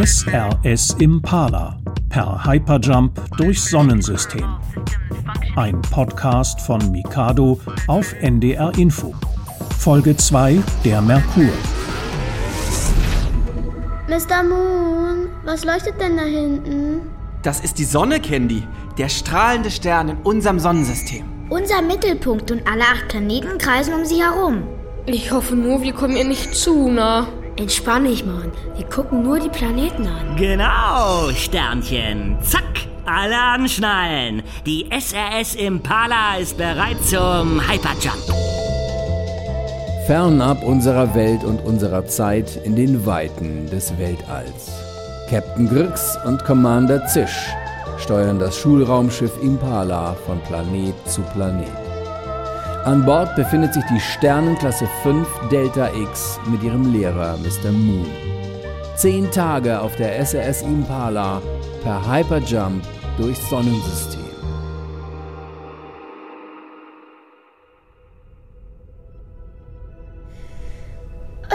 SRS Impala per Hyperjump durchs Sonnensystem. Ein Podcast von Mikado auf NDR Info. Folge 2 Der Merkur. Mr. Moon, was leuchtet denn da hinten? Das ist die Sonne, Candy. Der strahlende Stern in unserem Sonnensystem. Unser Mittelpunkt und alle acht Planeten kreisen um sie herum. Ich hoffe nur, wir kommen ihr nicht zu nah. Entspann dich, Mann. Wir gucken nur die Planeten an. Genau, Sternchen. Zack, alle anschnallen. Die SRS Impala ist bereit zum Hyperjump. Fernab unserer Welt und unserer Zeit in den Weiten des Weltalls. Captain Grix und Commander Zisch steuern das Schulraumschiff Impala von Planet zu Planet. An Bord befindet sich die Sternenklasse 5 Delta X mit ihrem Lehrer Mr. Moon. Zehn Tage auf der SRS Impala per Hyperjump durchs Sonnensystem.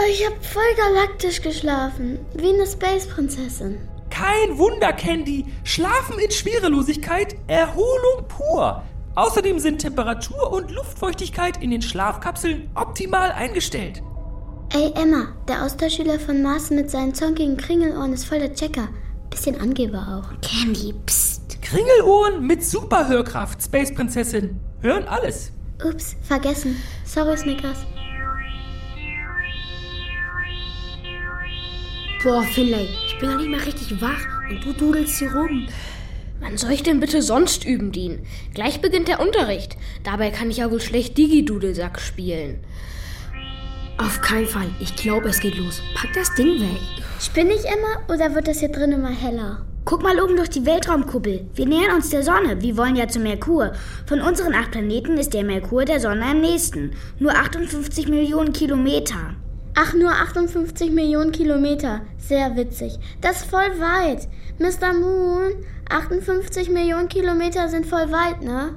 Ich hab voll galaktisch geschlafen, wie eine Space-Prinzessin. Kein Wunder, Candy. Schlafen in Schwerelosigkeit, Erholung pur. Außerdem sind Temperatur und Luftfeuchtigkeit in den Schlafkapseln optimal eingestellt. Ey, Emma, der Austauschschüler von Mars mit seinen zonkigen Kringelohren ist voll der Checker. Bisschen Angeber auch. Candy, psst. Kringelohren mit Superhörkraft, Space Prinzessin. Hören alles. Ups, vergessen. Sorry, Snickers. Boah, Finlay, ich bin noch nicht mal richtig wach und du dudelst hier rum. Wann soll ich denn bitte sonst üben, Dean? Gleich beginnt der Unterricht. Dabei kann ich ja wohl schlecht Digi-Dudelsack spielen. Auf keinen Fall. Ich glaube, es geht los. Pack das Ding weg. Spinne ich immer oder wird das hier drin immer heller? Guck mal oben durch die Weltraumkuppel. Wir nähern uns der Sonne. Wir wollen ja zum Merkur. Von unseren acht Planeten ist der Merkur der Sonne am nächsten. Nur 58 Millionen Kilometer. Ach, nur 58 Millionen Kilometer. Sehr witzig. Das ist voll weit. Mr. Moon, 58 Millionen Kilometer sind voll weit, ne?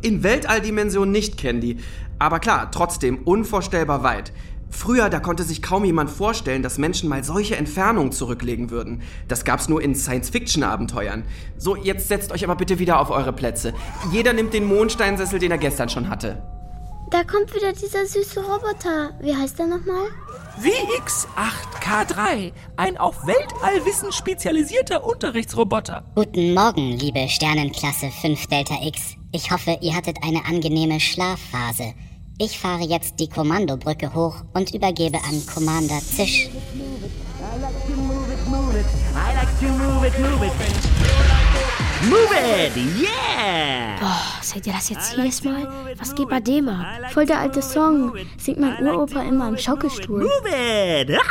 In Weltalldimension nicht, Candy. Aber klar, trotzdem unvorstellbar weit. Früher, da konnte sich kaum jemand vorstellen, dass Menschen mal solche Entfernungen zurücklegen würden. Das gab's nur in Science-Fiction-Abenteuern. So, jetzt setzt euch aber bitte wieder auf eure Plätze. Jeder nimmt den Mondsteinsessel, den er gestern schon hatte. Da kommt wieder dieser süße Roboter. Wie heißt er nochmal? WX8K3, ein auf Weltallwissen spezialisierter Unterrichtsroboter. Guten Morgen, liebe Sternenklasse 5 Delta X. Ich hoffe, ihr hattet eine angenehme Schlafphase. Ich fahre jetzt die Kommandobrücke hoch und übergebe an Commander Zisch. Move it, yeah! Boah, seht ihr das jetzt jedes Mal? Was geht bei dem ab? Voll der alte Song. Singt mein Uropa immer im Schaukelstuhl. Move it!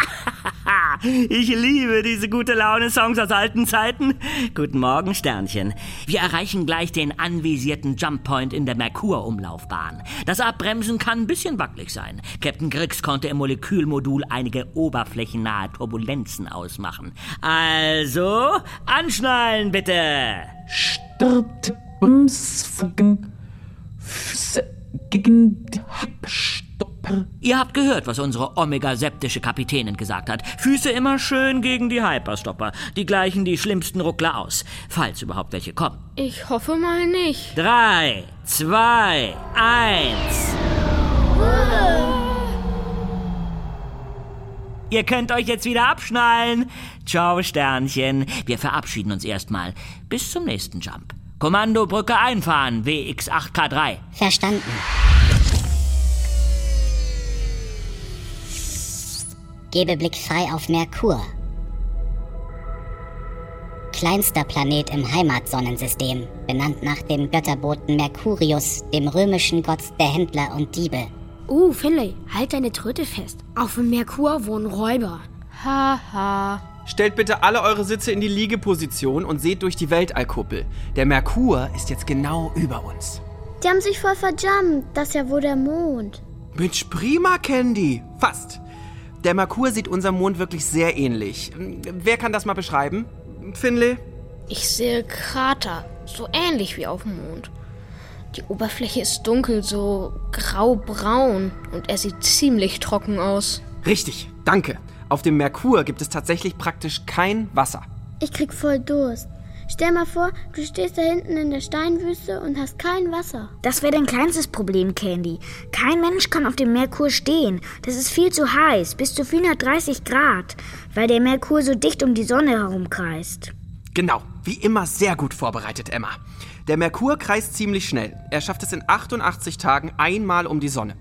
Ich liebe diese gute Laune-Songs aus alten Zeiten. Guten Morgen, Sternchen. Wir erreichen gleich den anvisierten Jump Point in der Merkur-Umlaufbahn. Das Abbremsen kann ein bisschen wackelig sein. Captain Griggs konnte im Molekülmodul einige oberflächennahe Turbulenzen ausmachen. Also, anschnallen bitte! Füße gegen die Halbstopper. Ihr habt gehört, was unsere omega-septische Kapitänin gesagt hat. Füße immer schön gegen die Hyperstopper. Die gleichen die schlimmsten Ruckler aus. Falls überhaupt welche kommen. Ich hoffe mal nicht. Drei, zwei, eins. Ihr könnt euch jetzt wieder abschnallen. Ciao, Sternchen. Wir verabschieden uns erstmal. Bis zum nächsten Jump. Kommandobrücke einfahren, WX8K3. Verstanden. Gebe Blick frei auf Merkur. Kleinster Planet im Heimatsonnensystem, benannt nach dem Götterboten Mercurius, dem römischen Gott der Händler und Diebe. Uh, Finlay, halt deine Tröte fest. Auf dem Merkur wohnen Räuber. Haha. Stellt bitte alle eure Sitze in die Liegeposition und seht durch die Weltallkuppel. Der Merkur ist jetzt genau über uns. Die haben sich voll verjumpt. Das ist ja wohl der Mond. Mensch, prima, Candy. Fast. Der Merkur sieht unserem Mond wirklich sehr ähnlich. Wer kann das mal beschreiben? Finlay? Ich sehe Krater, so ähnlich wie auf dem Mond. Die Oberfläche ist dunkel, so grau-braun und er sieht ziemlich trocken aus. Richtig, danke. Auf dem Merkur gibt es tatsächlich praktisch kein Wasser. Ich krieg voll Durst. Stell mal vor, du stehst da hinten in der Steinwüste und hast kein Wasser. Das wäre dein kleinstes Problem, Candy. Kein Mensch kann auf dem Merkur stehen. Das ist viel zu heiß, bis zu 430 Grad, weil der Merkur so dicht um die Sonne herumkreist. Genau, wie immer sehr gut vorbereitet, Emma. Der Merkur kreist ziemlich schnell. Er schafft es in 88 Tagen einmal um die Sonne.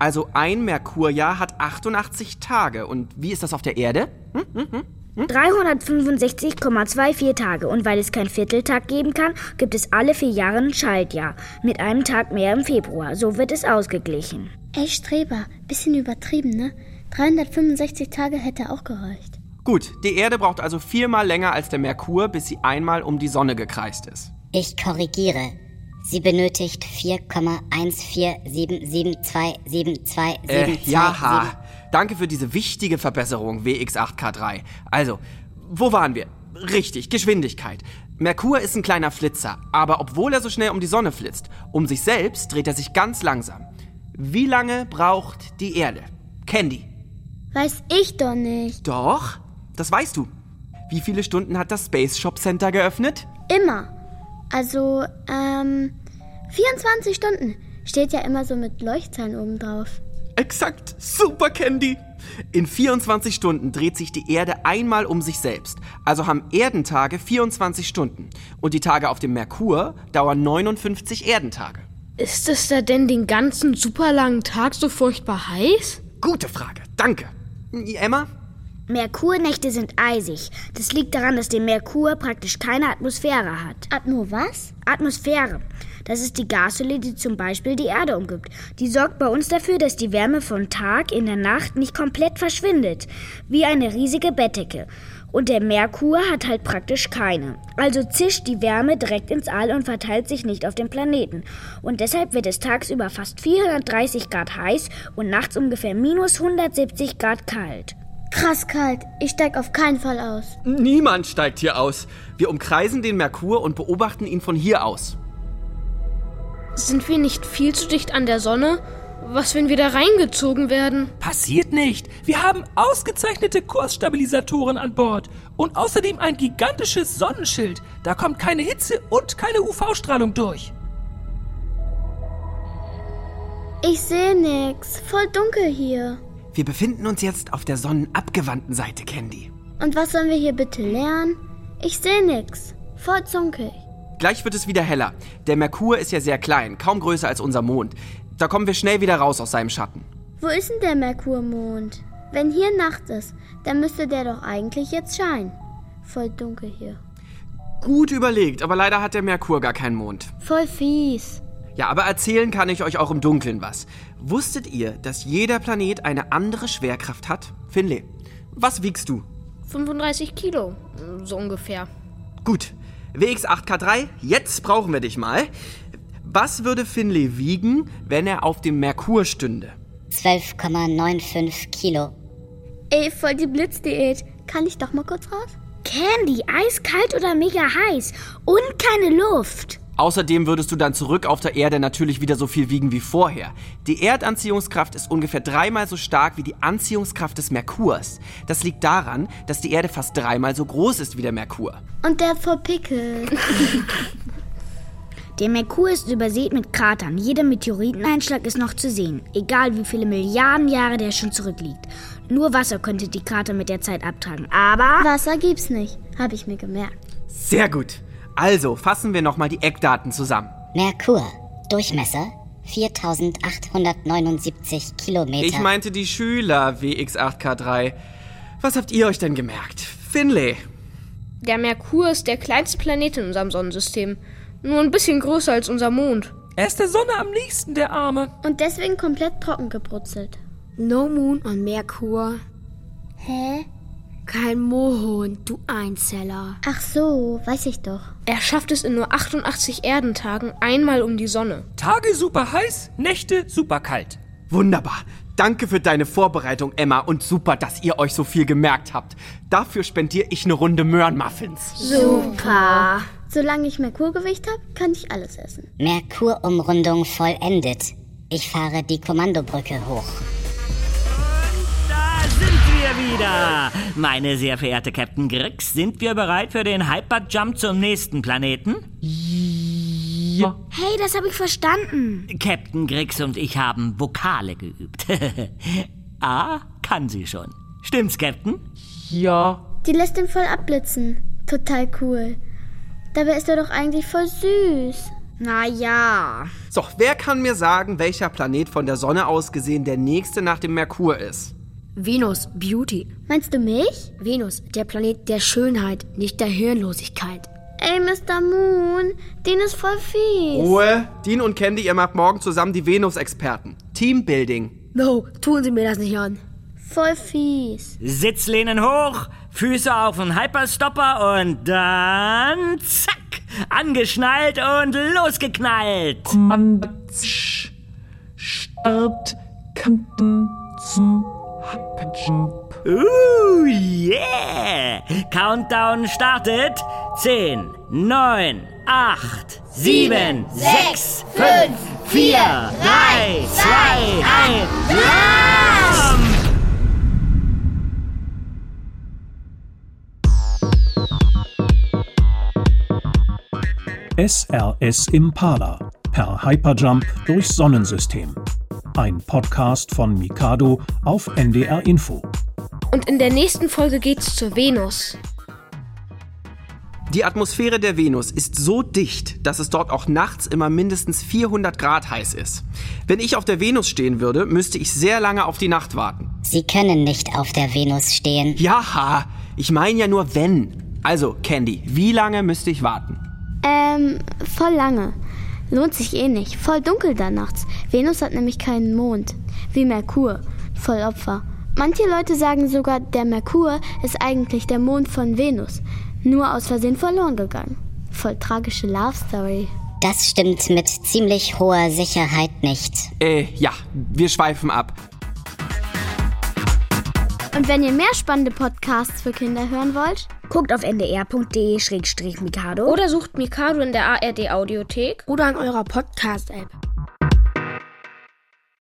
Also ein Merkurjahr hat 88 Tage. Und wie ist das auf der Erde? Hm, hm, hm? 365,24 Tage. Und weil es keinen Vierteltag geben kann, gibt es alle vier Jahre ein Schaltjahr. Mit einem Tag mehr im Februar. So wird es ausgeglichen. Ey, Streber, bisschen übertrieben, ne? 365 Tage hätte auch gereicht. Gut, die Erde braucht also viermal länger als der Merkur, bis sie einmal um die Sonne gekreist ist. Ich korrigiere. Sie benötigt 4,14772727. Äh, ja, danke für diese wichtige Verbesserung, WX8K3. Also, wo waren wir? Richtig, Geschwindigkeit. Merkur ist ein kleiner Flitzer, aber obwohl er so schnell um die Sonne flitzt, um sich selbst dreht er sich ganz langsam. Wie lange braucht die Erde? Candy. Weiß ich doch nicht. Doch, das weißt du. Wie viele Stunden hat das Space Shop Center geöffnet? Immer. Also, ähm, 24 Stunden. Steht ja immer so mit Leuchtzahlen oben drauf. Exakt. Super, Candy. In 24 Stunden dreht sich die Erde einmal um sich selbst. Also haben Erdentage 24 Stunden. Und die Tage auf dem Merkur dauern 59 Erdentage. Ist es da denn den ganzen super langen Tag so furchtbar heiß? Gute Frage. Danke. Emma? Merkurnächte sind eisig. Das liegt daran, dass der Merkur praktisch keine Atmosphäre hat. Atmo was? Atmosphäre. Das ist die Gashülle, die zum Beispiel die Erde umgibt. Die sorgt bei uns dafür, dass die Wärme von Tag in der Nacht nicht komplett verschwindet. Wie eine riesige Bettdecke. Und der Merkur hat halt praktisch keine. Also zischt die Wärme direkt ins All und verteilt sich nicht auf dem Planeten. Und deshalb wird es tagsüber fast 430 Grad heiß und nachts ungefähr minus 170 Grad kalt. Krass kalt. Ich steig auf keinen Fall aus. Niemand steigt hier aus. Wir umkreisen den Merkur und beobachten ihn von hier aus. Sind wir nicht viel zu dicht an der Sonne? Was, wenn wir da reingezogen werden? Passiert nicht. Wir haben ausgezeichnete Kursstabilisatoren an Bord. Und außerdem ein gigantisches Sonnenschild. Da kommt keine Hitze und keine UV-Strahlung durch. Ich sehe nix. Voll dunkel hier. Wir befinden uns jetzt auf der sonnenabgewandten Seite, Candy. Und was sollen wir hier bitte lernen? Ich sehe nix. Voll dunkel. Gleich wird es wieder heller. Der Merkur ist ja sehr klein, kaum größer als unser Mond. Da kommen wir schnell wieder raus aus seinem Schatten. Wo ist denn der Merkurmond? Wenn hier Nacht ist, dann müsste der doch eigentlich jetzt scheinen. Voll dunkel hier. Gut überlegt, aber leider hat der Merkur gar keinen Mond. Voll fies. Ja, aber erzählen kann ich euch auch im Dunkeln was. Wusstet ihr, dass jeder Planet eine andere Schwerkraft hat? Finley, was wiegst du? 35 Kilo, so ungefähr. Gut. WX8K3, jetzt brauchen wir dich mal. Was würde Finley wiegen, wenn er auf dem Merkur stünde? 12,95 Kilo. Ey, voll die Blitzdiät. Kann ich doch mal kurz raus? Candy, eiskalt oder mega heiß und keine Luft. Außerdem würdest du dann zurück auf der Erde natürlich wieder so viel wiegen wie vorher. Die Erdanziehungskraft ist ungefähr dreimal so stark wie die Anziehungskraft des Merkurs. Das liegt daran, dass die Erde fast dreimal so groß ist wie der Merkur. Und der voll Pickel. Der Merkur ist übersät mit Kratern. Jeder Meteoriteneinschlag ist noch zu sehen, egal wie viele Milliarden Jahre der schon zurückliegt. Nur Wasser könnte die Krater mit der Zeit abtragen. Aber Wasser gibt's nicht, habe ich mir gemerkt. Sehr gut. Also fassen wir nochmal die Eckdaten zusammen. Merkur. Durchmesser 4879 Kilometer. Ich meinte die Schüler WX8K3. Was habt ihr euch denn gemerkt? Finlay. Der Merkur ist der kleinste Planet in unserem Sonnensystem. Nur ein bisschen größer als unser Mond. Er ist der Sonne am nächsten, der Arme. Und deswegen komplett trocken gebrutzelt. No Moon on Merkur. Hä? Kein Mohund, du Einzeller. Ach so, weiß ich doch. Er schafft es in nur 88 Erdentagen einmal um die Sonne. Tage super heiß, Nächte super kalt. Wunderbar. Danke für deine Vorbereitung, Emma, und super, dass ihr euch so viel gemerkt habt. Dafür spendiere ich eine Runde Möhrenmuffins. Super. Solange ich Merkurgewicht habe, kann ich alles essen. Merkurumrundung vollendet. Ich fahre die Kommandobrücke hoch. Wieder. Meine sehr verehrte Captain Grix, sind wir bereit für den Hyperjump zum nächsten Planeten? Ja. Hey, das habe ich verstanden. Captain Grix und ich haben Vokale geübt. A kann sie schon. Stimmt's, Captain? Ja. Die lässt ihn voll abblitzen. Total cool. Dabei ist er doch eigentlich voll süß. Na ja. So, wer kann mir sagen, welcher Planet von der Sonne aus gesehen der nächste nach dem Merkur ist? Venus, Beauty. Meinst du mich? Venus, der Planet der Schönheit, nicht der Hirnlosigkeit. Ey, Mr. Moon, Dean ist voll fies. Ruhe. Dean und Candy, ihr macht morgen zusammen die Venus-Experten. Teambuilding. No, tun Sie mir das nicht an. Voll fies. Sitzlehnen hoch, Füße auf den Hyperstopper und dann zack, angeschnallt und losgeknallt. Kommando Start Kanten zum Hyperjump. Uh, yeah! Countdown startet. 10, 9, 8, 7, 6, 5, 4, 3, 2, 1, Jump! SRS Impala per Hyperjump durchs Sonnensystem. Ein Podcast von Mikado auf NDR Info. Und in der nächsten Folge geht's zur Venus. Die Atmosphäre der Venus ist so dicht, dass es dort auch nachts immer mindestens 400 Grad heiß ist. Wenn ich auf der Venus stehen würde, müsste ich sehr lange auf die Nacht warten. Sie können nicht auf der Venus stehen. Ja, ich meine ja nur wenn. Also, Candy, wie lange müsste ich warten? Ähm, voll lange. Lohnt sich eh nicht. Voll dunkel da nachts. Venus hat nämlich keinen Mond. Wie Merkur. Voll Opfer. Manche Leute sagen sogar, der Merkur ist eigentlich der Mond von Venus. Nur aus Versehen verloren gegangen. Voll tragische Love Story. Das stimmt mit ziemlich hoher Sicherheit nicht. Äh, ja, wir schweifen ab. Und wenn ihr mehr spannende Podcasts für Kinder hören wollt, guckt auf ndr.de-mikado oder sucht Mikado in der ARD Audiothek oder in eurer Podcast-App.